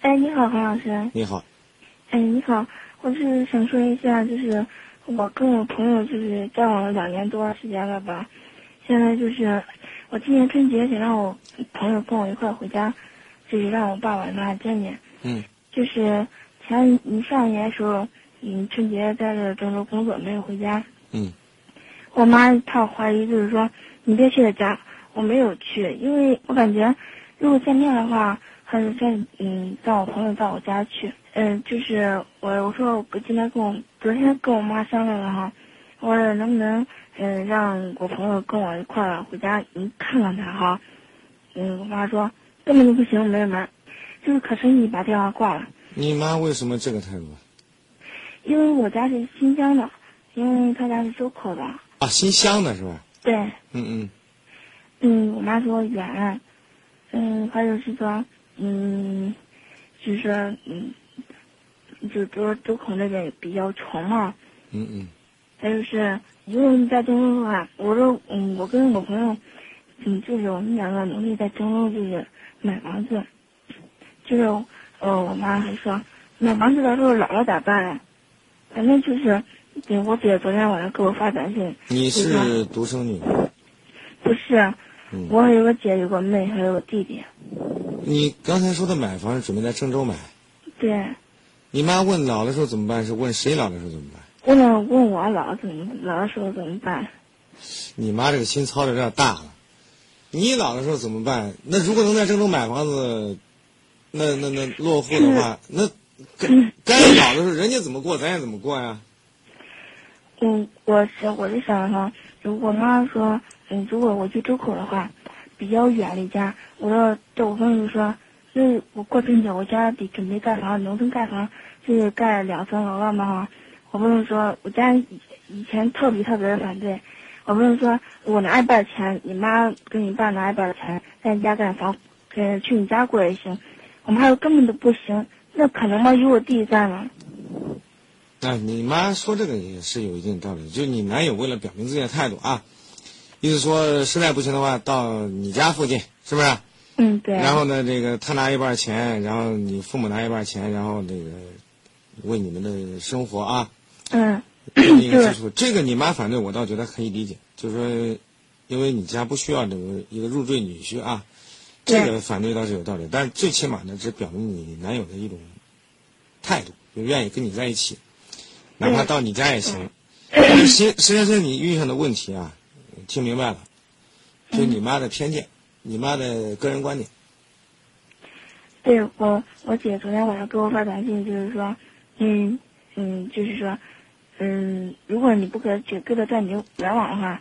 哎，你好，黄老师。你好，哎，你好，我是想说一下，就是我跟我朋友就是交往了两年多时间了吧，现在就是我今年春节想让我朋友跟我一块儿回家，就是让我爸爸妈妈见见。嗯就是前一上一年的时候，嗯，春节在这郑州工作没有回家，嗯我妈她怀疑就是说你别去他家，我没有去，因为我感觉如果见面的话，还是在嗯让我朋友到我家去，嗯、就是我我说我今天跟我昨天跟我妈商量了哈，我说能不能嗯、让我朋友跟我一块儿回家你看看他哈，嗯我妈说根本就不行，没门儿，就是可生气把电话挂了，你妈为什么这个态度因为我家是新疆的，因为他家是周口的，啊？新乡的是吧？对。嗯嗯嗯，我妈说远，嗯，还有是说，嗯，就是说，嗯，就比如说周口那边比较穷嘛，嗯嗯还有是，如果你在郑州的话，我说，嗯，我跟我朋友，嗯，就是我们两个努力在郑州就是买房子，就是，呃，我妈还说买房子的时候老了咋办呀？反正就是，对我姐昨天晚上给我发短信，你是独生女？不是，嗯，我有个姐，有个妹，还有个弟弟。你刚才说的买房是准备在郑州买，对，你妈问老的时候怎么办？是问谁老的时候怎么办？问了问我姥姥怎么老的时候怎么办？你妈这个心操的有点大了。你老的时候怎么办？那如果能在郑州买房子，那那那落户的话，那该该老的时候人家怎么过，咱也怎么过呀？嗯，我是我是想哈，如果妈妈说，嗯，如果我去周口的话，比较远离家，我说对我朋友就说，就是我过春节我家得准备盖房，农村盖房就是盖两层楼了嘛哈。我朋友说，我家以以前特别特别的反对，我朋友说我拿一半钱，你妈跟你爸拿一半的钱，在你家盖房，呃，去你家过也行。我妈说根本都不行，那可能吗？有我弟弟在吗？啊，你妈说这个也是有一定道理，就你男友为了表明自己的态度啊，意思说实在不行的话，到你家附近，是不是？嗯，对。然后呢，这个他拿一半钱，然后你父母拿一半钱，然后这个为你们的生活啊，嗯，建立一个。这个你妈反对我倒觉得可以理解，就是说，因为你家不需要这个一个入赘女婿啊，这个反对倒是有道理。但是最起码呢，只表明你男友的一种态度，就愿意跟你在一起，哪怕到你家也行。实实际上你遇上的问题啊，听明白了，就你妈的偏见，你妈的个人观点。对我，我姐昨天晚上给我发短信，就是说，嗯嗯，就是说，嗯，如果你不给给给他断绝来往的话，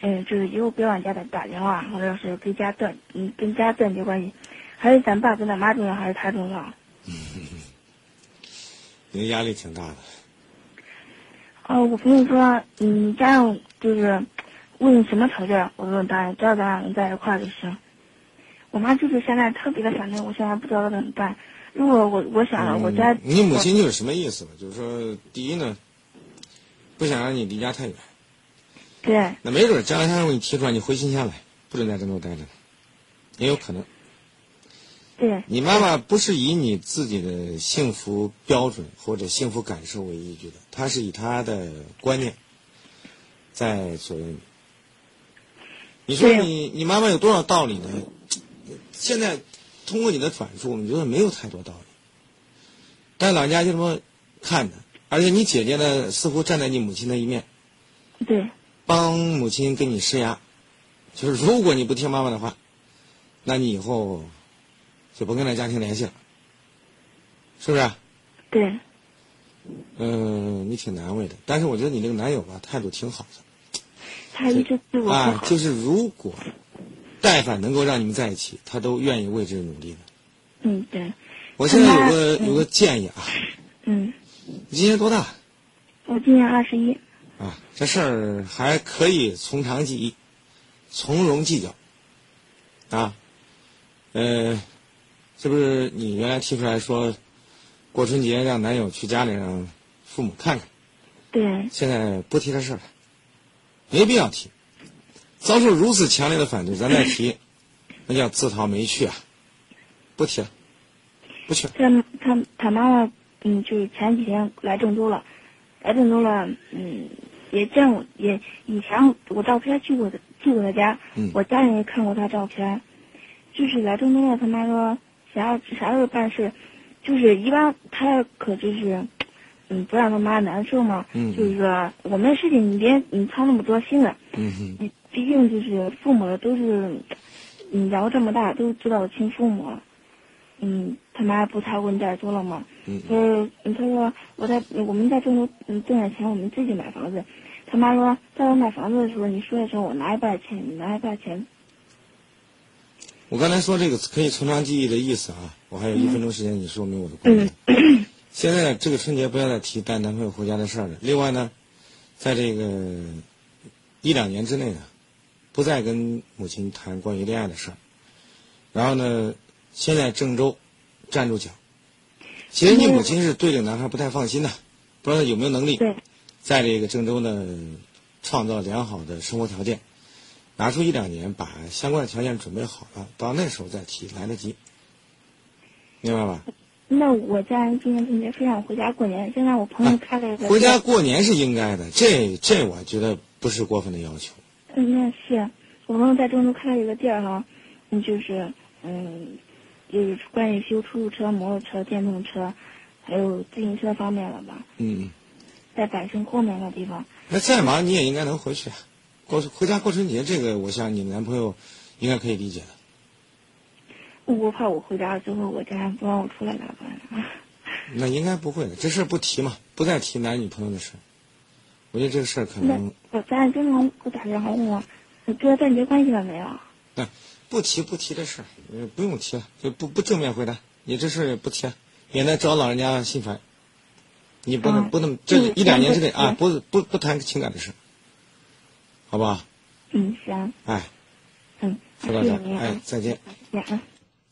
嗯，就是以后别往家打打电话，或者是跟家断，嗯，跟家断绝关系。还是咱爸跟咱妈重要，还是他重要？你的压力挺大的。哦，我朋友说，嗯家长就是问什么条件，我说答应，只要咱俩能在一块儿就行。我妈就是现在特别的反对，我现在不知道该怎么办。如果我我想了，我家嗯你母亲就是什么意思呢？就是说，第一呢，不想让你离家太远。对那没准将来他会给你提出来，你回新乡来，不准在郑州待着，也有可能。对你妈妈不是以你自己的幸福标准或者幸福感受为依据的，她是以她的观念在左右你。你说你你妈妈有多少道理呢？现在通过你的转述，你觉得没有太多道理。但老人家就这么看着，而且你姐姐呢，似乎站在你母亲的一面，对帮母亲给你施压，就是如果你不听妈妈的话，那你以后就不跟那家庭联系了，是不是？对嗯、你挺难为的。但是我觉得你这个男友吧，态度挺好的他一直对我不啊，就是如果但凡能够让你们在一起，他都愿意为之努力的。嗯，对，我现在有个妈有个建议啊，嗯，你今年多大我今年二十一，啊？这事儿还可以从长计议，从容计较啊。呃，是不是你原来提出来说，过春节让男友去家里让父母看看？对现在不提这事儿了，没必要提。遭受如此强烈的反对，咱再提，那叫自讨没趣啊！不提了。不去。他他他妈妈，嗯，就是前几天来郑州了，来郑州了，嗯，也见过，也以前我照片去过的，去过他家，嗯我家人也看过他照片，就是来郑州了，他妈说想要啥时候办事，就是一般他可就是，嗯，不让他妈难受嘛，嗯就是说我们的事情你别你操那么多心了，嗯哼，你毕竟就是父母都是，你，养我这么大都知道我亲父母了，嗯，他妈不才问点多了嘛，嗯他说，嗯他说我在我们在郑州嗯挣点钱，我们自己买房子，他妈说在我买房子的时候你说的时候我拿一半钱，你拿一半钱，我刚才说这个可以从长计议的意思啊，我还有一分钟时间，你说明我的观点。现在呢，这个春节不要再提带男朋友回家的事儿了。另外呢，在这个一两年之内呢，不再跟母亲谈关于恋爱的事儿。然后呢，先在郑州站住脚。其实你母亲是对这个男孩不太放心的，不知道他有没有能力，在这个郑州呢创造良好的生活条件。拿出一两年，把相关的条件准备好了，到那时候再提，来得及，明白吧？那我家人今年春节非让我回家过年，现在我朋友开了一个回家过年是应该的，这这我觉得不是过分的要求。嗯，那是我朋友在郑州开了一个店儿哈，嗯，就是嗯，就是关于修出租车、摩托车、电动车，还有自行车方面了吧，嗯，在百盛后面的地方。那再忙你也应该能回去，过回家过春节，这个我想你男朋友应该可以理解的。我怕我回家之后，我家人不让我出来咋办？那应该不会的，这事儿不提嘛，不再提男女朋友的事。我觉得这个事儿可能我家人经常给我打电话问我，你哥断绝关系了没有？那不提不提这事儿，呃，不用提了，就不不正面回答，你这事儿不提了，免得招老人家心烦。你不能、啊不能这嗯一两年之内嗯啊，不不不谈情感的事，好不好？嗯，行，哎，嗯，说到哎，再见。再见啊。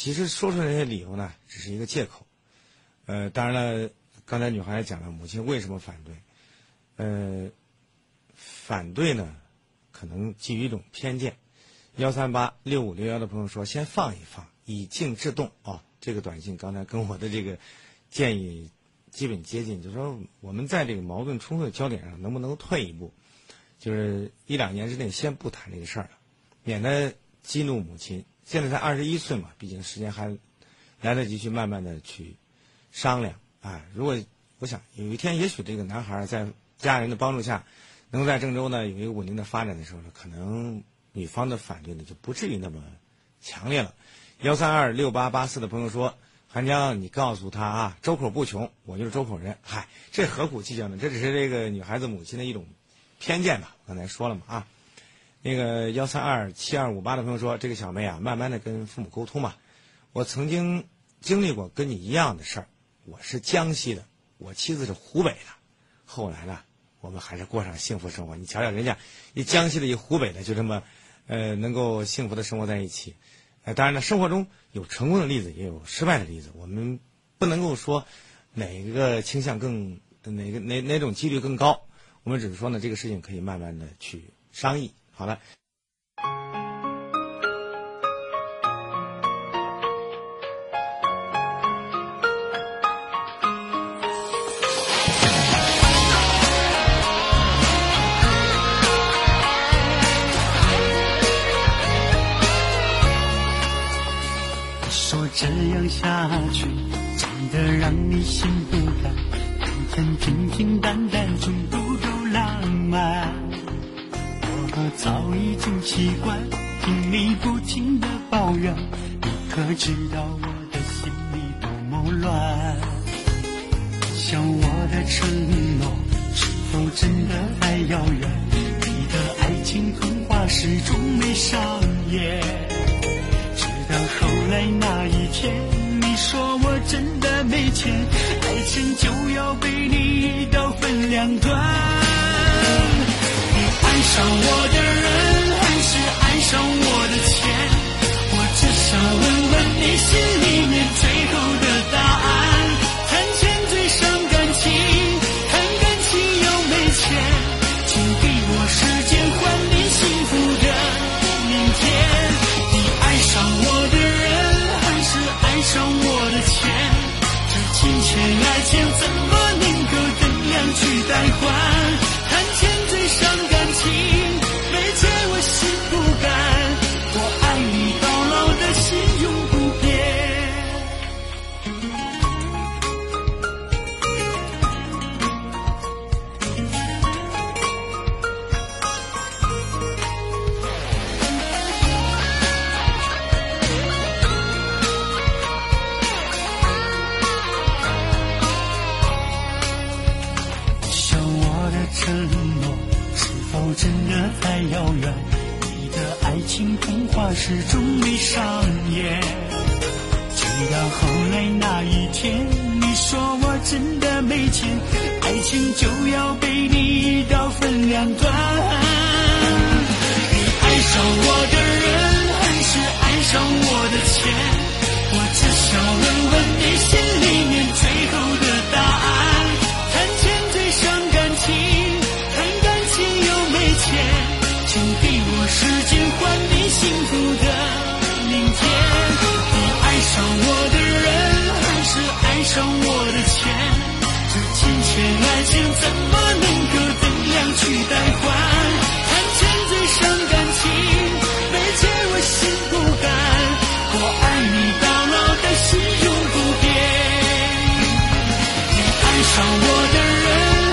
其实说出这些理由呢，只是一个借口。呃，当然了，刚才女孩也讲了，母亲为什么反对？呃，反对呢，可能基于一种偏见。幺三八六五六幺的朋友说，先放一放，以静制动啊、这个短信刚才跟我的这个建议基本接近，就是说我们在这个矛盾冲突的焦点上，能不能退一步？就是一两年之内先不谈这个事儿了，免得激怒母亲。现在才二十一岁嘛，毕竟时间还来得及去慢慢的去商量。啊，如果我想有一天，也许这个男孩在家人的帮助下，能在郑州呢有一个稳定的发展的时候呢，可能女方的反对呢就不至于那么强烈了。幺三二六八八四的朋友说：“韩江，你告诉他啊，周口不穷，我就是周口人。嗨，这何苦计较呢？这只是这个女孩子母亲的一种偏见吧。刚才说了嘛啊。”那个幺三二七二五八的朋友说：“这个小妹啊，慢慢的跟父母沟通吧。我曾经经历过跟你一样的事儿，我是江西的，我妻子是湖北的。后来呢，我们还是过上幸福生活。你瞧瞧人家一江西的，一湖北的，就这么，呃，能够幸福的生活在一起。当然了，生活中有成功的例子，也有失败的例子。我们不能够说哪个倾向更哪个哪哪种几率更高。我们只是说呢，这个事情可以慢慢的去商议。好了。说这样下去真的让你心不甘，人生平平淡淡中不够浪漫。早已经习惯听你不停的抱怨，你可知道我的心里多么乱？想我的承诺是否真的太遥远？你的爱情童话始终没上演。直到后来那一天，你说我真的没钱，爱情就要被你一刀分两段。上我的人，还是爱上我的钱？我只想问问你心里面最后的答案。谈钱最伤感情，谈感情又没钱，请给我时间换你幸福的明天。你爱上我的人，还是爱上我的钱？这金钱爱情怎么能够等量去代换？上我的钱？这金钱爱情怎么能够等量去代换？谈钱最伤感情，没钱我心不甘。我爱你到老的心永不变。你爱上我的人，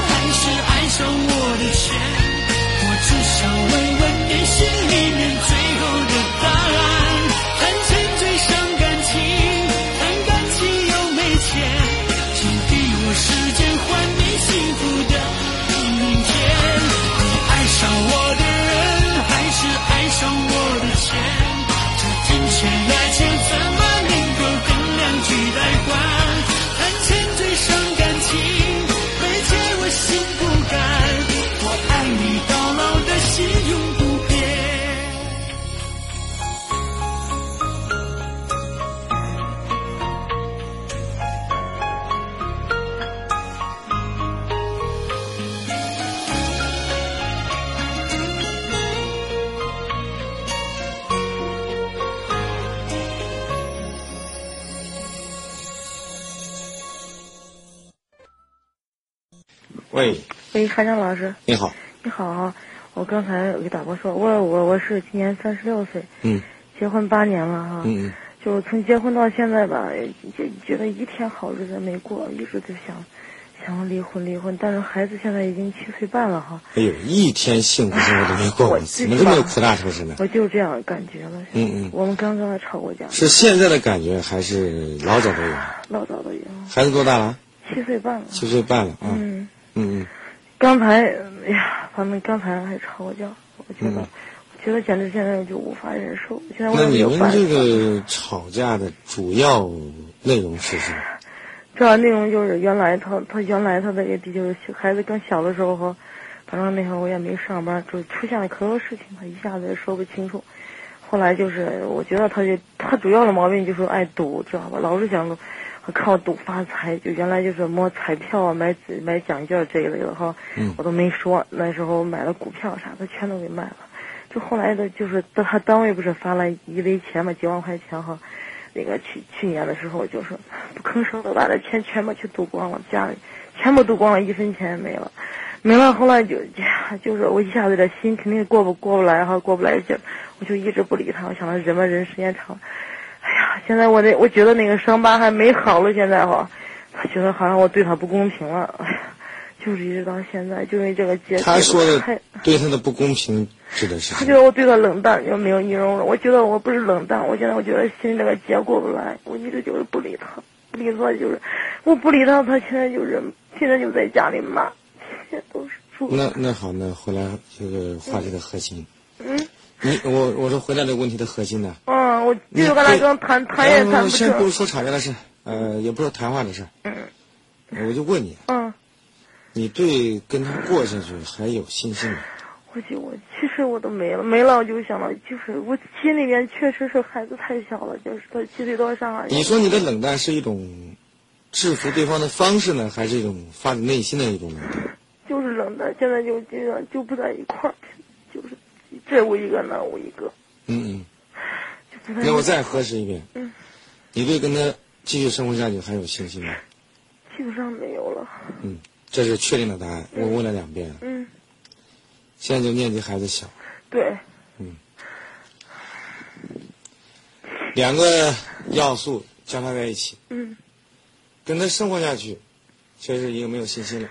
还是爱上我的钱？我只想问喂，喂，韩江老师，你好，你好啊！我刚才给打过说，我我我是今年三十六岁，嗯结婚八年了哈，嗯嗯，就从结婚到现在吧，就觉得一天好日子没过，一直就想想离婚离婚，但是孩子现在已经七岁半了哈，哎呦，一天幸福生活都没过过，我怎么这么有苦大仇深呢？我就这样感觉了。嗯嗯我们刚刚还吵过架，是现在的感觉还是老早都有？老早都有，孩子多大了？七岁半了。七岁半了啊。刚才，哎呀，反正刚才还吵过架，我觉得，嗯我觉得简直现在就无法忍受。现在我那你。们这个吵架的主要内容是什么？主要内容就是原来他他原来他的个地就是孩子更小的时候，反正那会儿我也没上班，就出现了可多事情，他一下子也说不清楚。后来就是我觉得他就他主要的毛病就是爱赌，知道吧？老是想靠赌发财，就原来就是摸彩票啊、买买奖券这一类的哈，嗯我都没说。那时候买了股票啥的，全都给卖了。就后来的，就是他单位不是发了一堆钱嘛，几万块钱哈。那个去去年的时候，就是不吭声的把这钱全部去赌光了，家里全部赌光了，一分钱也没了，没了。后来就呀，就是我一下子这心肯定过不过不来哈，过不来劲儿，我就一直不理他。我想他忍吧忍时间长，现在我那我觉得那个伤疤还没好了，现在哈，他觉得好像我对他不公平了，哎呀，就是一直到现在，就因为这个结。他说的太对他的不公平指的是他？觉得我对他冷淡，就没有仪容了。我觉得我不是冷淡，我现在我觉得心里这个结过不来，我一直就是不理他，不理他就是，我不理他，他现在就是现在就在家里骂，天天都是。那那好，那回来这个话题的核心，嗯你我我说回来这个问题的核心呢？嗯，我你就跟他对刚谈谈也谈不成。先不是说吵架的事，呃，也不是谈话的事，嗯我就问你，嗯，你对跟他过下去还有信心吗？我就我其实我都没了，没了我就想到，就是我心里面确实是孩子太小了，就是他七岁多上。你说你的冷淡是一种制服对方的方式呢，还是一种发自内心的一种冷淡？就是冷淡，现在就这样就不在一块儿，就是这我一个那我一个，嗯嗯，那我再核实一遍，嗯。你对跟他继续生活下去还有信心吗？基本上没有了。嗯，这是确定的答案。我问了两遍，嗯，现在就念及孩子小，对，嗯。两个要素交叉在一起，嗯，跟他生活下去，确实已经没有信心了，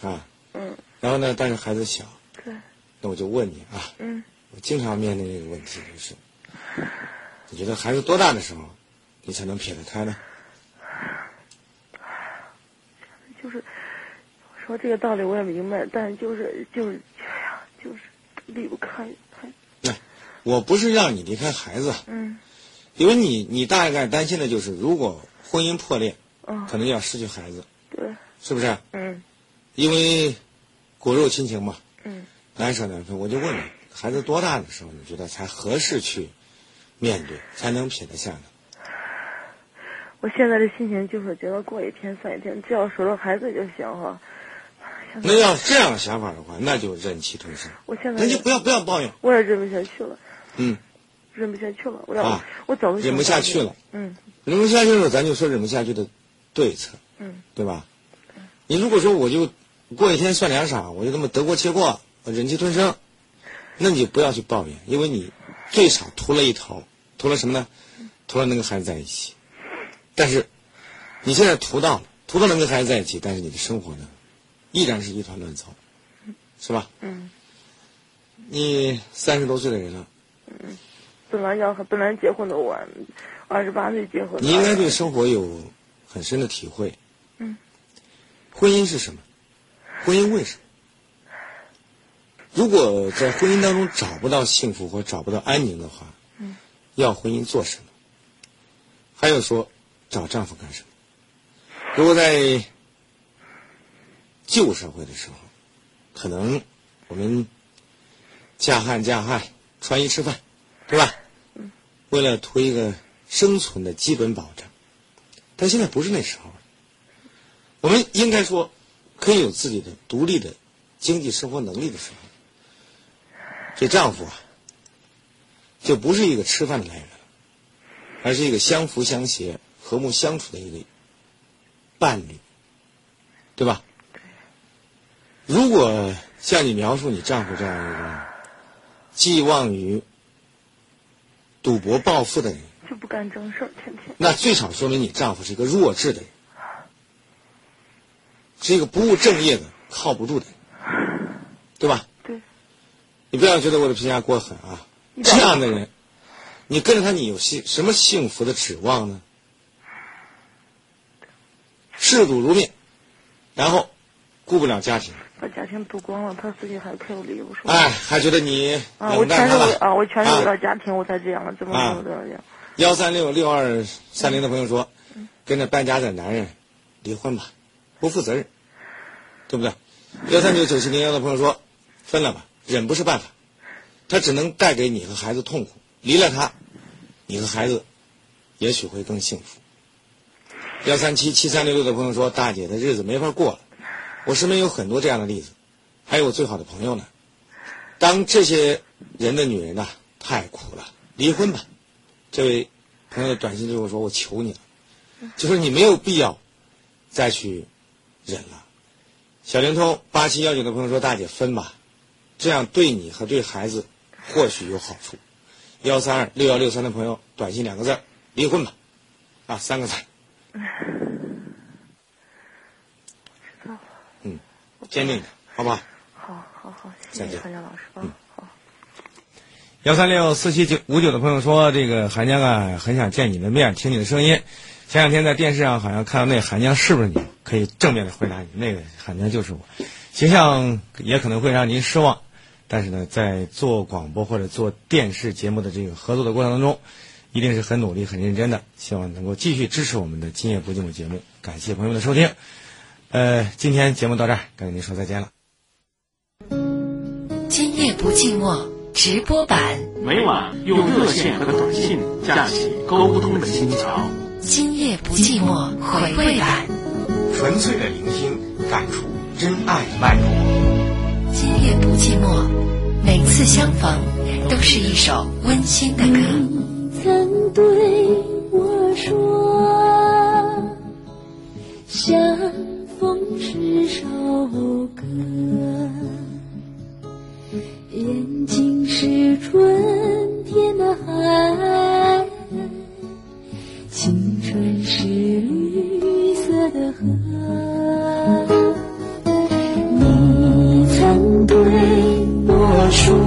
啊，嗯，然后呢，但是孩子小，对，那我就问你啊，嗯，我经常面临这个问题，就是，你觉得孩子多大的时候，你才能撇得开呢？就是说这个道理我也明白，但就是就是哎呀，就是离不开，那我不是让你离开孩子，嗯。因为你你大概担心的就是，如果婚姻破裂，嗯。可能要失去孩子，对，是不是？嗯。因为骨肉亲情嘛，嗯难舍难分。我就问你，孩子多大的时候你觉得才合适去面对，才能撇得下呢？我现在的心情就是觉得过一天算一天，只要守着孩子就行哈。那要这样想法的话，那就忍气吞声，我现在那就不要不要抱怨，我也忍不下去了，嗯，忍不下去了，我要、啊我早就忍不下去了。嗯忍不下去的时候，咱就说忍不下去的对策，嗯对吧？你如果说我就过一天算两晌，我就这么得过且过，我忍气吞声，那你就不要去抱怨，因为你最少图了一头，图了什么呢？图了能跟孩子在一起。但是你现在图到了，图到能跟孩子在一起，但是你的生活呢，依然是一团乱糟，是吧？嗯，你三十多岁的人了，嗯本来要本来结婚的我，二十八岁结婚。你应该对生活有很深的体会。嗯，婚姻是什么？婚姻为什么？如果在婚姻当中找不到幸福或找不到安宁的话，嗯，要婚姻做什么？还有说，找丈夫干什么？如果在旧社会的时候，可能我们嫁汉嫁汉，穿衣吃饭，对吧？为了图一个生存的基本保障，但现在不是那时候了。我们应该说，可以有自己的独立的经济生活能力的时候，这丈夫啊，就不是一个吃饭的来源了，而是一个相扶相携、和睦相处的一个伴侣，对吧？如果像你描述你丈夫这样一个寄望于赌博暴富的人，就不干正事儿，天天。那最少说明你丈夫是一个弱智的人，是一个不务正业的、靠不住的人，对吧？对，你不要觉得我的评价过狠啊！这样的人，你跟着他，你有幸什么幸福的指望呢？嗜赌如命，然后顾不了家庭，把家庭赌光了，他自己还可有理由说。哎，还觉得你啊，我全是为啊，我全是为啊了家庭我才这样的，怎么啊怎么这样？幺三六六二三零的朋友说，跟着败家的男人离婚吧，不负责任，对不对？幺三九九七零幺的朋友说，分了吧，忍不是办法，他只能带给你和孩子痛苦，离了他，你和孩子也许会更幸福。幺三七七三六六的朋友说，大姐的日子没法过了，我身边有很多这样的例子，还有我最好的朋友呢。当这些人的女人呐、太苦了，离婚吧。这位朋友的短信最后说：“我求你了，就是你没有必要再去忍了。”小灵通八七幺九的朋友说：“大姐分吧，这样对你和对孩子或许有好处。”幺三二六幺六三的朋友短信两个字儿：离婚吧，啊，三个字儿。知道了。嗯，坚定点，好不好？好好好，谢谢韩江老师啊，好。幺三六四七九五九的朋友说：“这个韩江啊，很想见你的面，听你的声音。前两天在电视上好像看到那韩江是不是你？可以正面的回答你，那个韩江就是我。形象也可能会让您失望，但是呢，在做广播或者做电视节目的这个合作的过程当中，一定是很努力、很认真的。希望能够继续支持我们的《今夜不寂寞》节目。感谢朋友们的收听。呃，今天节目到这儿，跟您说再见了。今夜不寂寞直播版，每晚用热线和短信架起沟通的心桥。今夜不寂寞回味版，纯粹的聆听，感触真爱脉搏。今夜不寂寞，每相逢都是一首温馨的歌。你曾对我说，相逢是首歌，眼睛是春天的海，青春是绿色的河。你曾对我说。